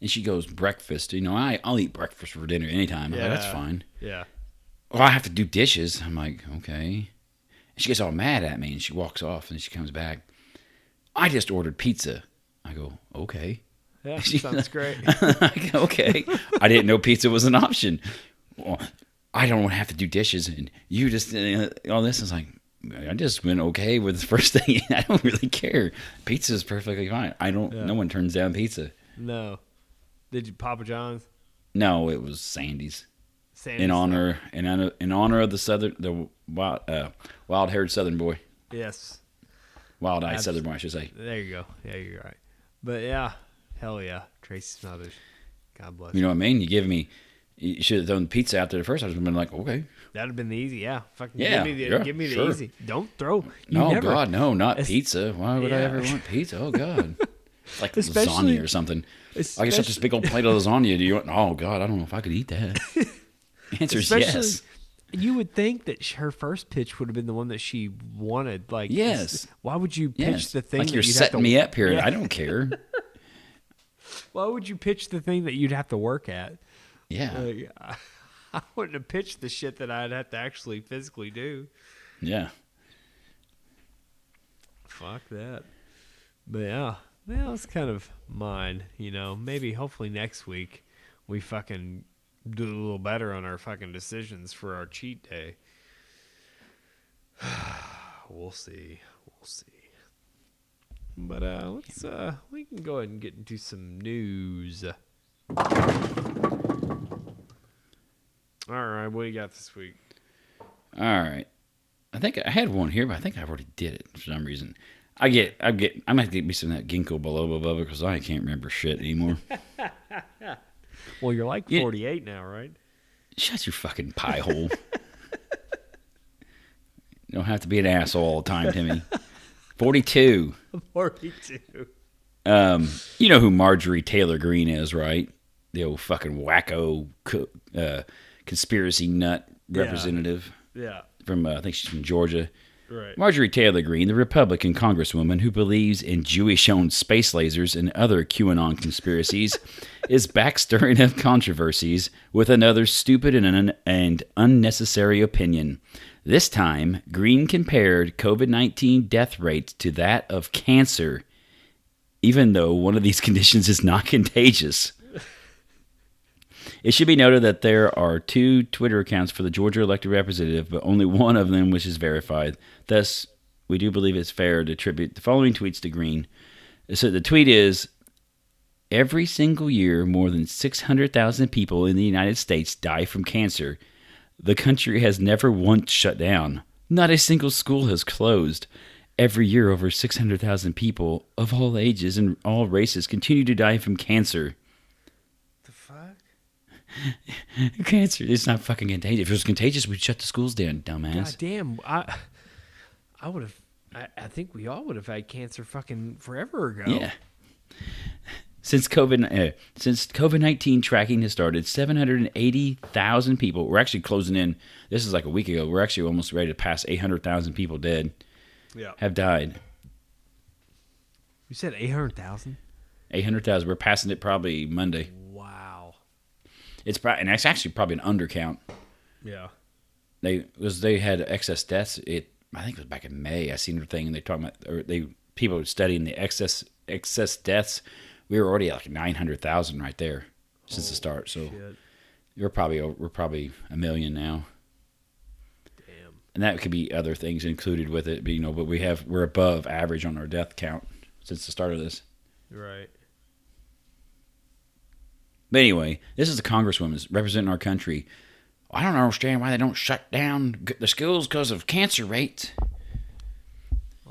And she goes, "Breakfast. You know, I I'll eat breakfast for dinner anytime." I'm like, "That's fine." Yeah. Well, I have to do dishes. I'm like, "Okay." And she gets all mad at me, and she walks off, and she comes back. I just ordered pizza. I go, "Okay." Yeah, sounds great. I go, okay. I didn't know pizza was an option. Well, I don't have to do dishes, and you just uh, all this is like. I just went okay with the first thing. I don't really care. Pizza is perfectly fine. I don't. Yeah. No one turns down pizza. No. Did you Papa John's? No, it was Sandy's In honor in in honor of the southern the wild uh, wild haired southern boy, Yes. wild eyed southern boy, I should say. There you go. Yeah, you're right. But yeah, hell yeah. Tracy Smothers. God bless You know what I mean? You give me. You should have thrown the pizza out there first. I would have been like, okay. That'd have been the easy. Yeah. Fucking Yeah, give me the yeah, give me the sure. easy. Don't throw. You No, never, God, no, not pizza. Why would I ever want pizza? Oh God, like Especially- lasagna or something. I just got this big old plate of lasagna. Do you want? Oh God, I don't know if I could eat that. Answer is yes. you would think that her first pitch would have been the one that she wanted. Like, Yes. Why would you pitch Yes, the thing like that you're you'd setting have to, me up here. Yeah. I don't care. Why would you pitch the thing that you'd have to work at? Yeah, Like, I wouldn't have pitched the shit that I'd have to actually physically do. yeah. Fuck that. But yeah, Well, it's kind of mine, you know. Maybe, hopefully, next week we fucking do a little better on our fucking decisions for our cheat day. we'll see. We'll see. But uh, let's uh, we can go ahead and get into some news. All right, what do you got this week? All right. I think I had one here, but I think I already did it for some reason. I get, I get, I'm gonna have to get me some of that ginkgo biloba bubba because I can't remember shit anymore. Well, you're like Yeah. 48 now, right? Shut your fucking pie hole. you don't have to be an asshole all the time, Timmy. Forty-two. 42. Um, you know who Marjorie Taylor Greene is, right? The old fucking wacko uh, conspiracy nut Yeah. representative Yeah, from, uh, I think she's from Georgia. Right. Marjorie Taylor Greene, the Republican congresswoman who believes in Jewish owned space lasers and other QAnon conspiracies, is back stirring up controversies with another stupid and, un- and unnecessary opinion. This time, Greene compared COVID 19 death rates to that of cancer, even though one of these conditions is not contagious. It should be noted that there are two Twitter accounts for the Georgia elected representative, but only one of them which is verified. Thus, we do believe it's fair to attribute the following tweets to Greene. So the tweet is Every single year, more than 600,000 people in the United States die from cancer. The country has never once shut down. Not a single school has closed. Every year, over 600,000 people of all ages and all races continue to die from cancer. Cancer. It's not fucking contagious. If it was contagious, we'd shut the schools down, God dumbass. damn. I, I would have. I, I think we all would have had cancer fucking forever ago. Yeah. Since COVID, uh, since COVID nineteen tracking has started, seven hundred and eighty thousand people. We're actually closing in. This is like a week ago. We're actually almost ready to pass eight hundred thousand people dead Yeah. have died. You said 800,000? Eight hundred thousand. We're passing it probably Monday. It's probably and that's actually probably an undercount. Yeah. They was they had excess deaths. It I think it was back in May. I seen a thing and they talking about or they people were studying the excess excess deaths. We were already at like nine hundred thousand right there since the start. So Shit. we're probably we're probably a million now, Damn. and that could be other things included with it. But you know, but we have we're above average on our death count since the start of this. Right. But anyway, this is the congresswoman representing our country. I don't understand why they don't shut down the schools because of cancer rates.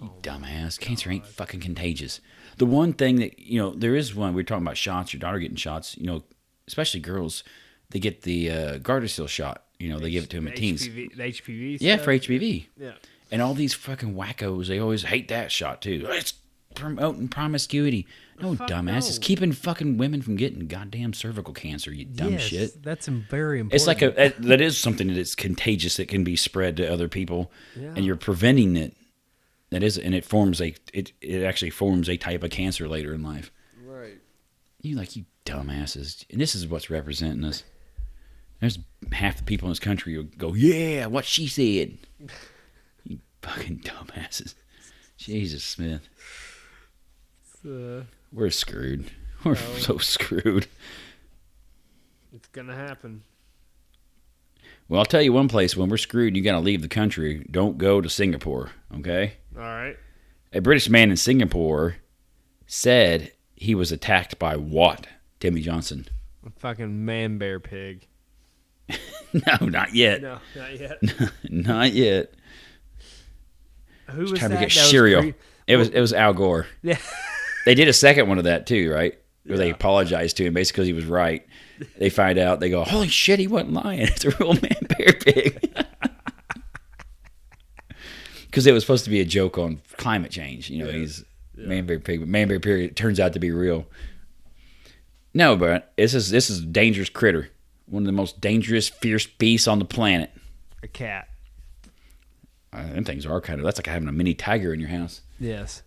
You dumbass. Cancer ain't fucking contagious. The one thing that, you know, there is one, we are talking about shots, your daughter getting shots, you know, especially girls, they get the uh, Gardasil shot. You know, they give it to them at teens. HPV, the HPV Yeah, stuff? for HPV. Yeah. And all these fucking wackos, they always hate that shot too. It's promoting promiscuity. No, Fuck dumbass. It's no. keeping fucking women from getting goddamn cervical cancer, you dumb Yes, shit. That's very important. It's like a that- that is something that is contagious that can be spread to other people, Yeah. and you're preventing it. That is, and it forms a it it actually forms a type of cancer later in life. Right. You like you dumbasses, and this is what's representing us. There's half the people in this country who go, "Yeah, what she said." you fucking dumbasses. Jesus Smith, Uh, we're screwed. We're so screwed. it's going to happen. Well, I'll tell you one place when we're screwed, you got to leave the country. Don't go to Singapore, okay? All right. A British man in Singapore said he was attacked by what? Timmy Johnson. A fucking man bear pig. no, not yet. No, not yet. not yet. Who was Trying that? to get That was cereal. It was it was Al Gore. Yeah. They did a second one of that too, right? Where they apologized to him basically because he was right. They find out, they go, "Holy shit, he wasn't lying. It's a real man bear pig." Because it was supposed to be a joke on climate change. You know, he's man bear pig, but man bear pig turns out to be real. No, but this is this is a dangerous critter. One of the most dangerous, fierce beasts on the planet. A cat. Uh, them things are kind of that's like having a mini tiger in your house. Yes.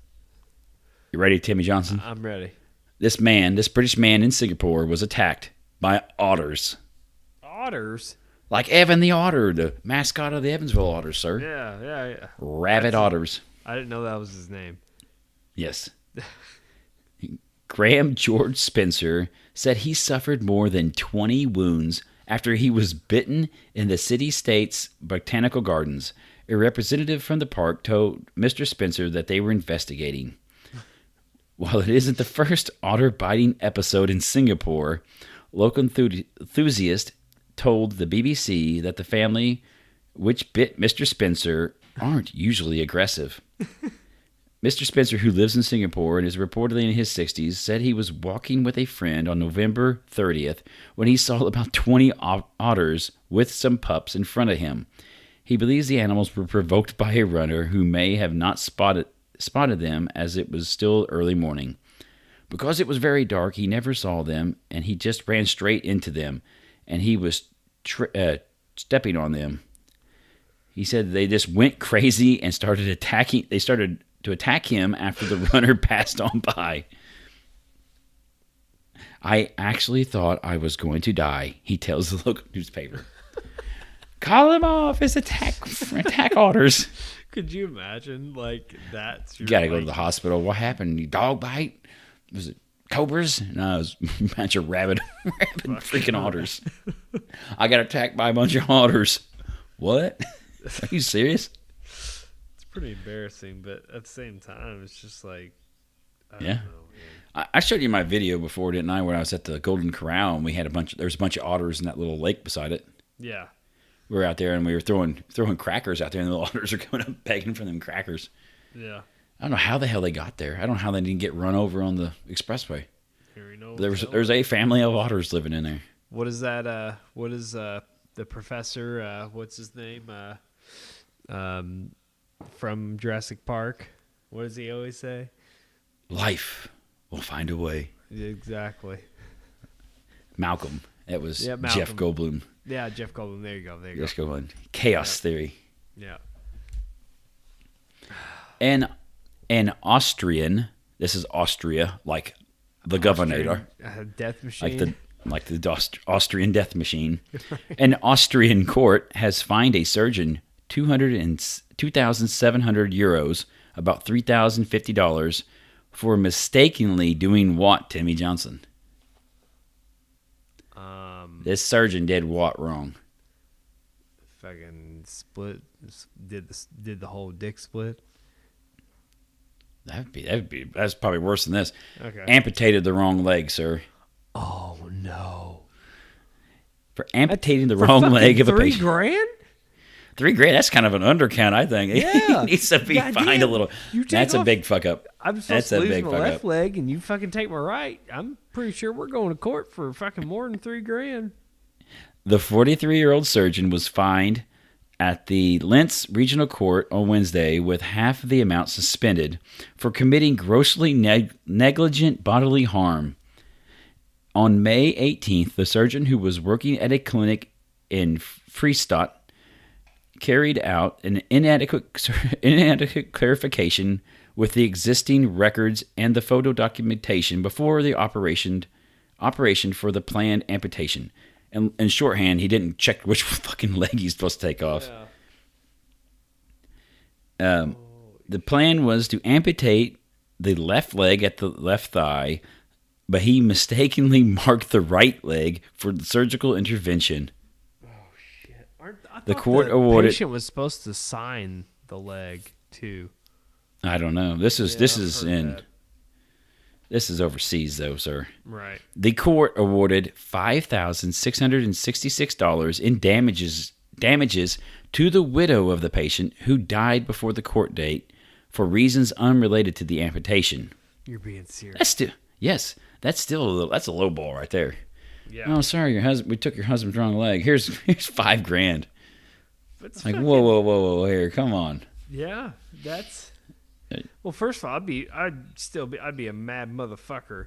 You ready, Timmy Johnson? I'm ready. This man, this British man in Singapore, was attacked by otters. Otters. Like Evan the otter, the mascot of the Evansville Otters, sir. Yeah, yeah, yeah. Rabid otters. I didn't know that was his name. Yes. Graham George Spencer said he suffered more than 20 wounds after he was bitten in the city state's botanical gardens. A representative from the park told Mr. Spencer that they were investigating. While it isn't the first otter biting episode in Singapore, local enthusiast told the BBC that the family which bit Mr. Spencer aren't usually aggressive. Mr. Spencer, who lives in Singapore and is reportedly in his 60s, said he was walking with a friend on November 30th when he saw about 20 otters with some pups in front of him. He believes the animals were provoked by a runner who may have not spotted spotted them as it was still early morning. Because it was very dark, he never saw them and he just ran straight into them and he was tri- uh, stepping on them. He said they just went crazy and started attacking. They started to attack him after the runner passed on by. I actually thought I was going to die, he tells the local newspaper. Call him off. It's attack attack orders. Could you imagine like that's your You gotta go to the hospital. What happened? You dog bite? Was it cobras? No, it was a bunch of rabid, rabid freaking otters. I got attacked by a bunch of otters. What? Are you serious? It's pretty embarrassing, but at the same time, it's just like I don't Yeah. know. I I showed you my video before, didn't I? When I was at the Golden Corral and we had a bunch. Of, there was a bunch of otters in that little lake beside it. Yeah, We were out there and we were throwing throwing crackers out there, and the otters are coming up begging for them crackers. yeah. I don't know how the hell they got there. I don't know how they didn't get run over on the expressway. Know. There was there's a family of otters living in there. What is that? Uh, what is uh the professor? Uh, what's his name? Uh, um, from Jurassic Park. What does he always say? Life will find a way. Exactly. Malcolm. It was Yeah, Jeff Malcolm. Goldblum. Yeah, Jeff Goldblum. There you go. There you Jeff Goldblum. Chaos theory. Yeah. And an Austrian. This is Austria, like the governor. Uh, death machine. like the like the Aust- Austrian death machine. An Austrian court has fined a surgeon 200 and 2,700 euros, about $3,050, for mistakenly doing what, Timmy Johnson? um, This surgeon did what wrong? fucking split. Did the did the whole dick split? That'd be that'd be that's probably worse than this. Okay. Amputated the wrong leg, sir. oh no. For amputating the For wrong leg of a three patient. grand. Three grand. That's kind of an undercount, I think. Yeah. he needs to be Goddamn. fined a little. You take That's a big fuck up. I'm supposed That's to a lose big my left up. leg, and you fucking take my right. I'm pretty sure we're going to court for fucking more than three grand. The 43 year old surgeon was fined at the Linz Regional Court on Wednesday with half of the amount suspended for committing grossly neg- negligent bodily harm. On May 18th, the surgeon who was working at a clinic in Freistadt carried out an inadequate, inadequate clarification with the existing records and the photo documentation before the operation operation for the planned amputation. And in shorthand, he didn't check which fucking leg he's supposed to take off. Um, the plan was to amputate the left leg at the left thigh, but he mistakenly marked the right leg for the surgical intervention. The court the awarded- patient was supposed to sign the leg too. I don't know. This is Yeah, this I've is in that. this is overseas though, sir. Right. The court awarded five thousand six hundred and sixty-six dollars in damages damages to the widow of the patient who died before the court date for reasons unrelated to the amputation. You're being serious. That's still yes, that's still a little, that's a low ball right there. Yeah. Oh, sorry, your husband. We took your husband's wrong leg. Here's here's five grand. It's Like fucking- whoa, whoa, whoa, whoa, here, come on. Yeah, that's. Well, first of all, I'd be, I'd still be, I'd be a mad motherfucker.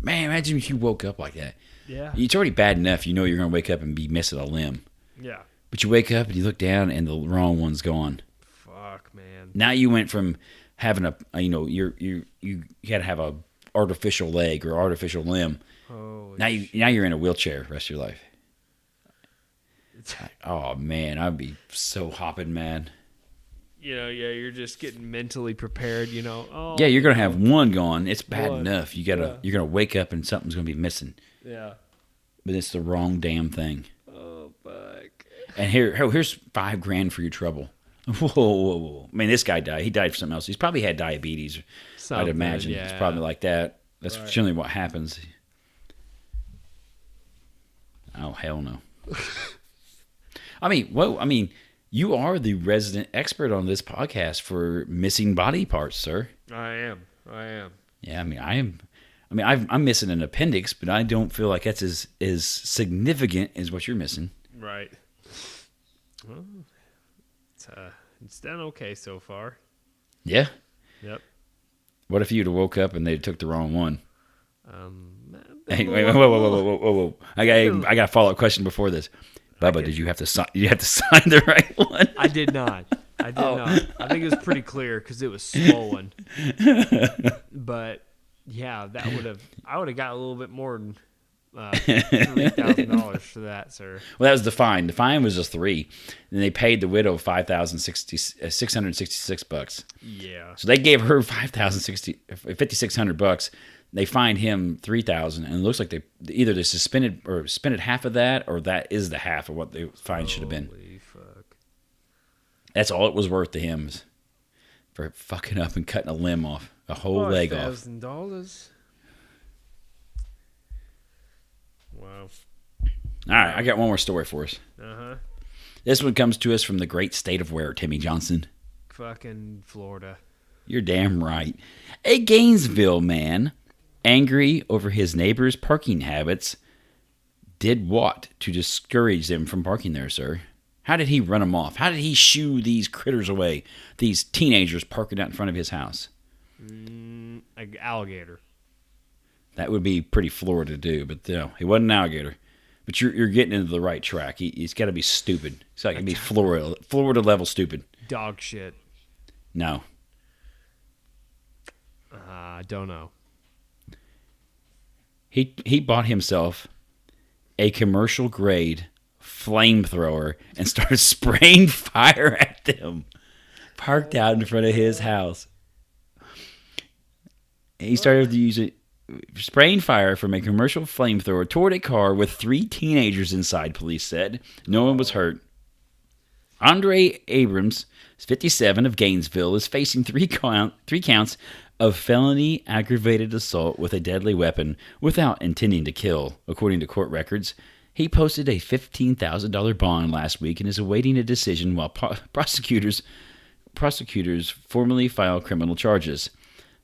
Man, imagine if you woke up like that. Yeah. It's already bad enough. You know you're gonna wake up and be missing a limb. Yeah. But you wake up and you look down and the wrong one's gone. Fuck, man. Now you went from having a uh, you know you're you you you had to have a artificial leg or artificial limb. Holy Now you now you're in a wheelchair the rest of your life. Oh man, I'd be so hopping, man. you know, yeah, you're just getting mentally prepared. You know, oh Yeah, you're gonna have one gone. It's bad One. enough. You gotta Yeah. you're gonna wake up and something's gonna be missing. yeah. But it's the wrong damn thing. Oh fuck. And here, oh, here's five grand for your trouble. Whoa, whoa, whoa! I mean, this guy died. He died for something else. He's probably had diabetes. I'd Something, imagine it's probably like that. That's Right. generally what happens. Oh hell no! I mean, well, I mean, you are the resident expert on this podcast for missing body parts, sir. I am. I am. Yeah, I mean, I am. I mean, I've, I'm missing an appendix, but I don't feel like that's as as significant as what you're missing. Right. Well, it's uh, it's done okay so far. Yeah. Yep. What if you'd have woke up and they took the wrong one? Um. Hey, wait, whoa, whoa, whoa, whoa, whoa, whoa! I got, I got a follow up question before this. Bubba, did you have to sign? You have to sign the right one. I did not. I did Oh. not. I think it was pretty clear because it was swollen. but yeah, that would have. I would have got a little bit more than uh, three thousand dollars for that, sir. Well, that was the fine. The fine was just three, and they paid the widow five thousand sixty uh, six hundred sixty six bucks. Yeah. So they gave her five thousand sixty fifty six hundred bucks. They fined him three thousand, and it looks like they either they suspended or suspended half of that, or that is the half of what the fine should have been. Holy fuck. That's all it was worth to him for fucking up and cutting a limb off, a whole leg off. Thousand dollars. Wow. All right, I got one more story for us. Uh huh. This one comes to us from the great state of where, Timmy Johnson. Fucking Florida. You're damn right. A Gainesville man, angry over his neighbor's parking habits, did what to discourage them from parking there, sir? How did he run them off? How did he shoo these critters away? These teenagers parking out in front of his house. Mm, a alligator. That would be pretty Florida to do, but no, he wasn't an alligator. But you're you're getting into the right track. He, he's got to be stupid. It's got to be Florida Florida level stupid. Dog shit. No, Uh, I don't know. He he bought himself a commercial grade flamethrower and started spraying fire at them. Parked out in front of his house. He started to use it spraying fire from a commercial flamethrower toward a car with three teenagers inside, police said. No one was hurt. Andre Abrams, 57 of Gainesville, is facing three count, three counts of felony aggravated assault with a deadly weapon without intending to kill, according to court records. He posted a $15,000 bond last week and is awaiting a decision while pro- prosecutors prosecutors formally file criminal charges.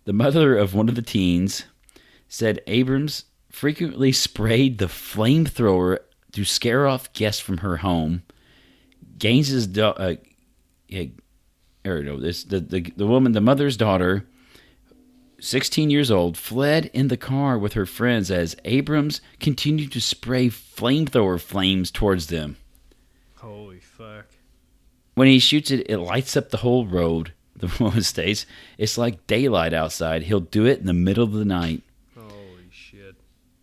The mother of one of the teens said Abrams frequently sprayed the flamethrower to scare off guests from her home. Gaines's do- uh, yeah, or no, this the, the the woman, the mother's daughter, sixteen years old, fled in the car with her friends as Abrams continued to spray flamethrower flames towards them. Holy fuck. When he shoots it, it lights up the whole road. The woman states, "It's like daylight outside. He'll do it in the middle of the night." Holy shit.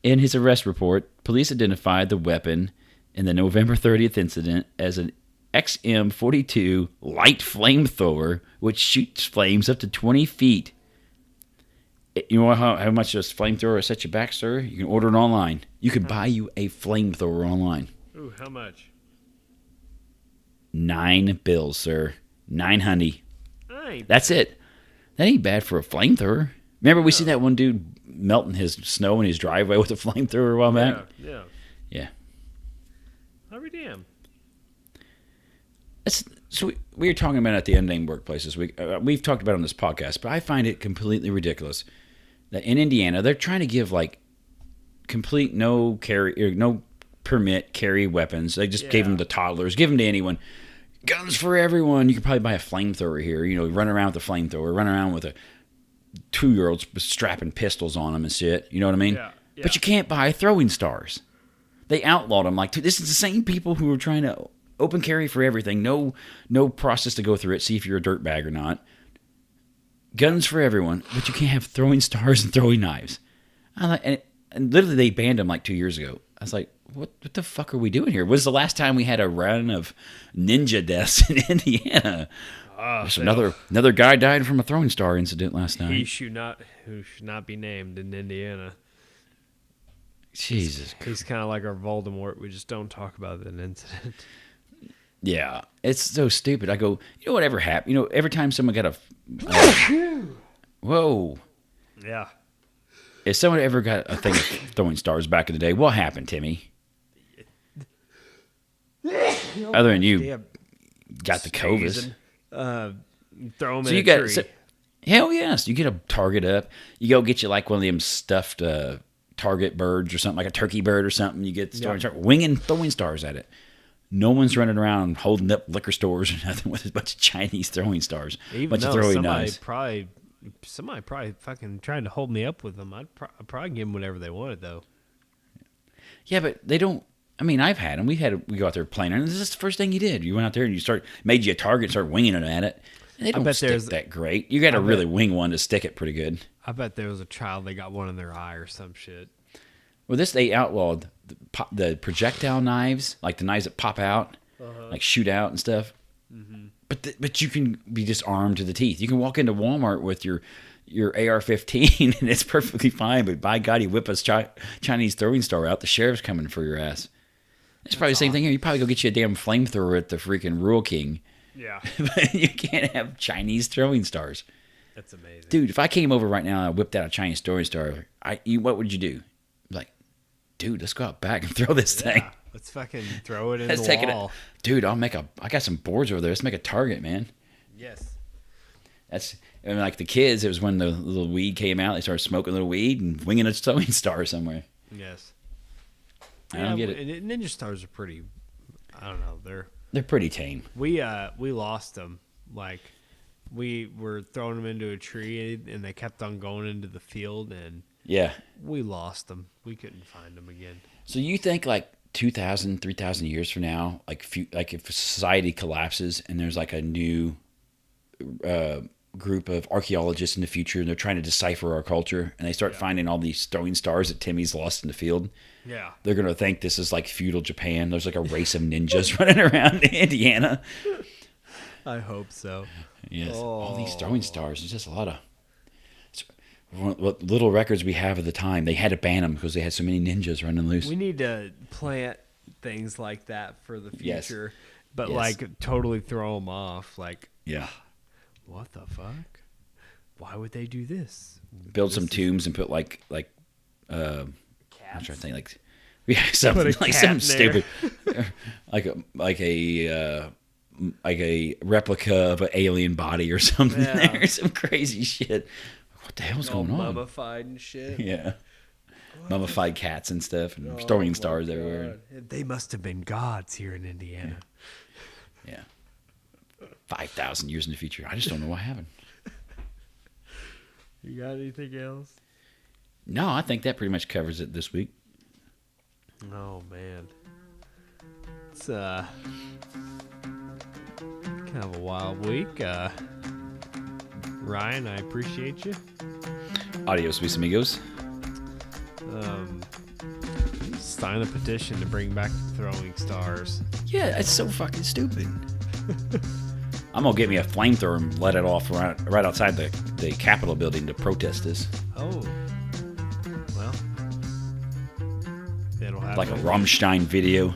In his arrest report, police identified the weapon in the November 30th incident as an XM42 light flamethrower, which shoots flames up to 20 feet. You know how, how much this flamethrower set you back, sir? You can order it online. You could buy you a flamethrower online. Ooh, how much? Nine bills, sir. Nine honey. Ain't That's it. That ain't bad for a flamethrower. Remember we see that one dude melting his snow in his driveway with a flamethrower a while back? Yeah, yeah. Be. That's, so we, we were talking about at the unnamed workplaces. We uh, we've talked about it on this podcast, but I find it completely ridiculous that in Indiana they're trying to give like complete no carry or no permit carry weapons. They just gave them to toddlers, give them to anyone. Guns for everyone. You could probably buy a flamethrower here. You know, run around with a flamethrower, run around with a two year olds strapping pistols on them and shit. You know what I mean? Yeah, yeah. But you can't buy throwing stars. They outlawed them. Like this is the same people who are trying to open carry for everything. No, no process to go through it. See if you're a dirtbag or not. Guns for everyone, but you can't have throwing stars and throwing knives. Like, and, and literally they banned them like two years ago. I was like, what, what the fuck are we doing here? Was the last time we had a run of ninja deaths in Indiana? Ah, There's another another guy died from a throwing star incident last He night. should not. Who should not be named in Indiana. Jesus. He's kind of like our Voldemort. We just don't talk about that incident. Yeah, it's so stupid. I go, you know whatever happened? You know, every time someone got a, uh, whoa, Yeah. if someone ever got a thing of throwing stars back in the day, what happened, Timmy? Other than you got the COVID. Uh, throw them So in you a got tree. so, hell yes. You get a target up. You go get you like one of them stuffed uh, target birds or something like a turkey bird or something. You get Yeah. start winging throwing stars at it. No one's running around holding up liquor stores or nothing with a bunch of Chinese throwing stars. Even bunch though of throwing somebody knives. probably, somebody probably fucking trying to hold me up with them. I'd, pro- I'd probably give them whatever they wanted though. Yeah, but they don't. I mean, I've had them. We had we go out there playing, and this is the first thing you did. You went out there and you start made you a target, and started winging it at it. And they don't bet stick there's- that great. You got to really wing one to stick it pretty good. I bet there was a child that got one in their eye or some shit. Well, this they outlawed the, the projectile knives, like the knives that pop out, uh-huh. like shoot out and stuff. Mm-hmm. But the, but you can be disarmed to the teeth. You can walk into Walmart with your your AR-15 and it's perfectly fine. But by God, you whip a chi- Chinese throwing star out, the sheriff's coming for your ass. It's probably the same thing here. You probably go get you a damn flamethrower at the freaking Rural King, Yeah, but you can't have Chinese throwing stars, that's amazing. dude. If I came over right now and I whipped out a Chinese throwing star, I you, what would you do? Dude, let's go out back and throw this thing. Let's fucking throw it in Let's the take it. wall. Dude, I'll make a. I got some boards over there. Let's make a target, man. Yes. That's and like the kids. It was when the little weed came out. They started smoking a little weed and winging a throwing star somewhere. Yes. I don't get it. Ninja stars are pretty. I don't know. They're They're pretty tame. we uh we lost them. Like we were throwing them into a tree and they kept on going into the field and Yeah. we lost them. We couldn't find them again. So you think like 2,000, 3,000 years from now, like few, like if society collapses and there's like a new uh, group of archaeologists in the future and they're trying to decipher our culture and they start finding all these throwing stars that Timmy's lost in the field. Yeah. They're gonna think this is like feudal Japan. There's like a race of ninjas running around Indiana. I hope so. Yes, all these throwing stars. It's just a lot of what what little records we have of the time. They had to ban them because they had so many ninjas running loose. We need to plant things like that for the Yes. future, but Yes. like totally throw them off. Like, yeah, what the fuck? Why would they do this? build some This is- tombs and put like like uh, I'm trying to think like yeah something like something stupid like a like a uh, like a replica of an alien body or something. Yeah. There, some crazy shit. What the hell's All going on? mummified and shit. Yeah, mummified cats and stuff and Oh throwing my stars everywhere. They must have been gods here in Indiana. Yeah. 5,000 years in the future. I just don't know what happened. You got anything else? No, I think that pretty much covers it this week. Oh man, it's uh kind of a wild week. Uh, Ryan, I appreciate you. Adios, mis amigos. Um, sign a petition to bring back the throwing stars. Yeah, it's so fucking stupid. I'm going to get me a flamethrower and let it off right, right outside the, the Capitol building to protest this. Oh, well, that'll happen. Like a Rammstein video.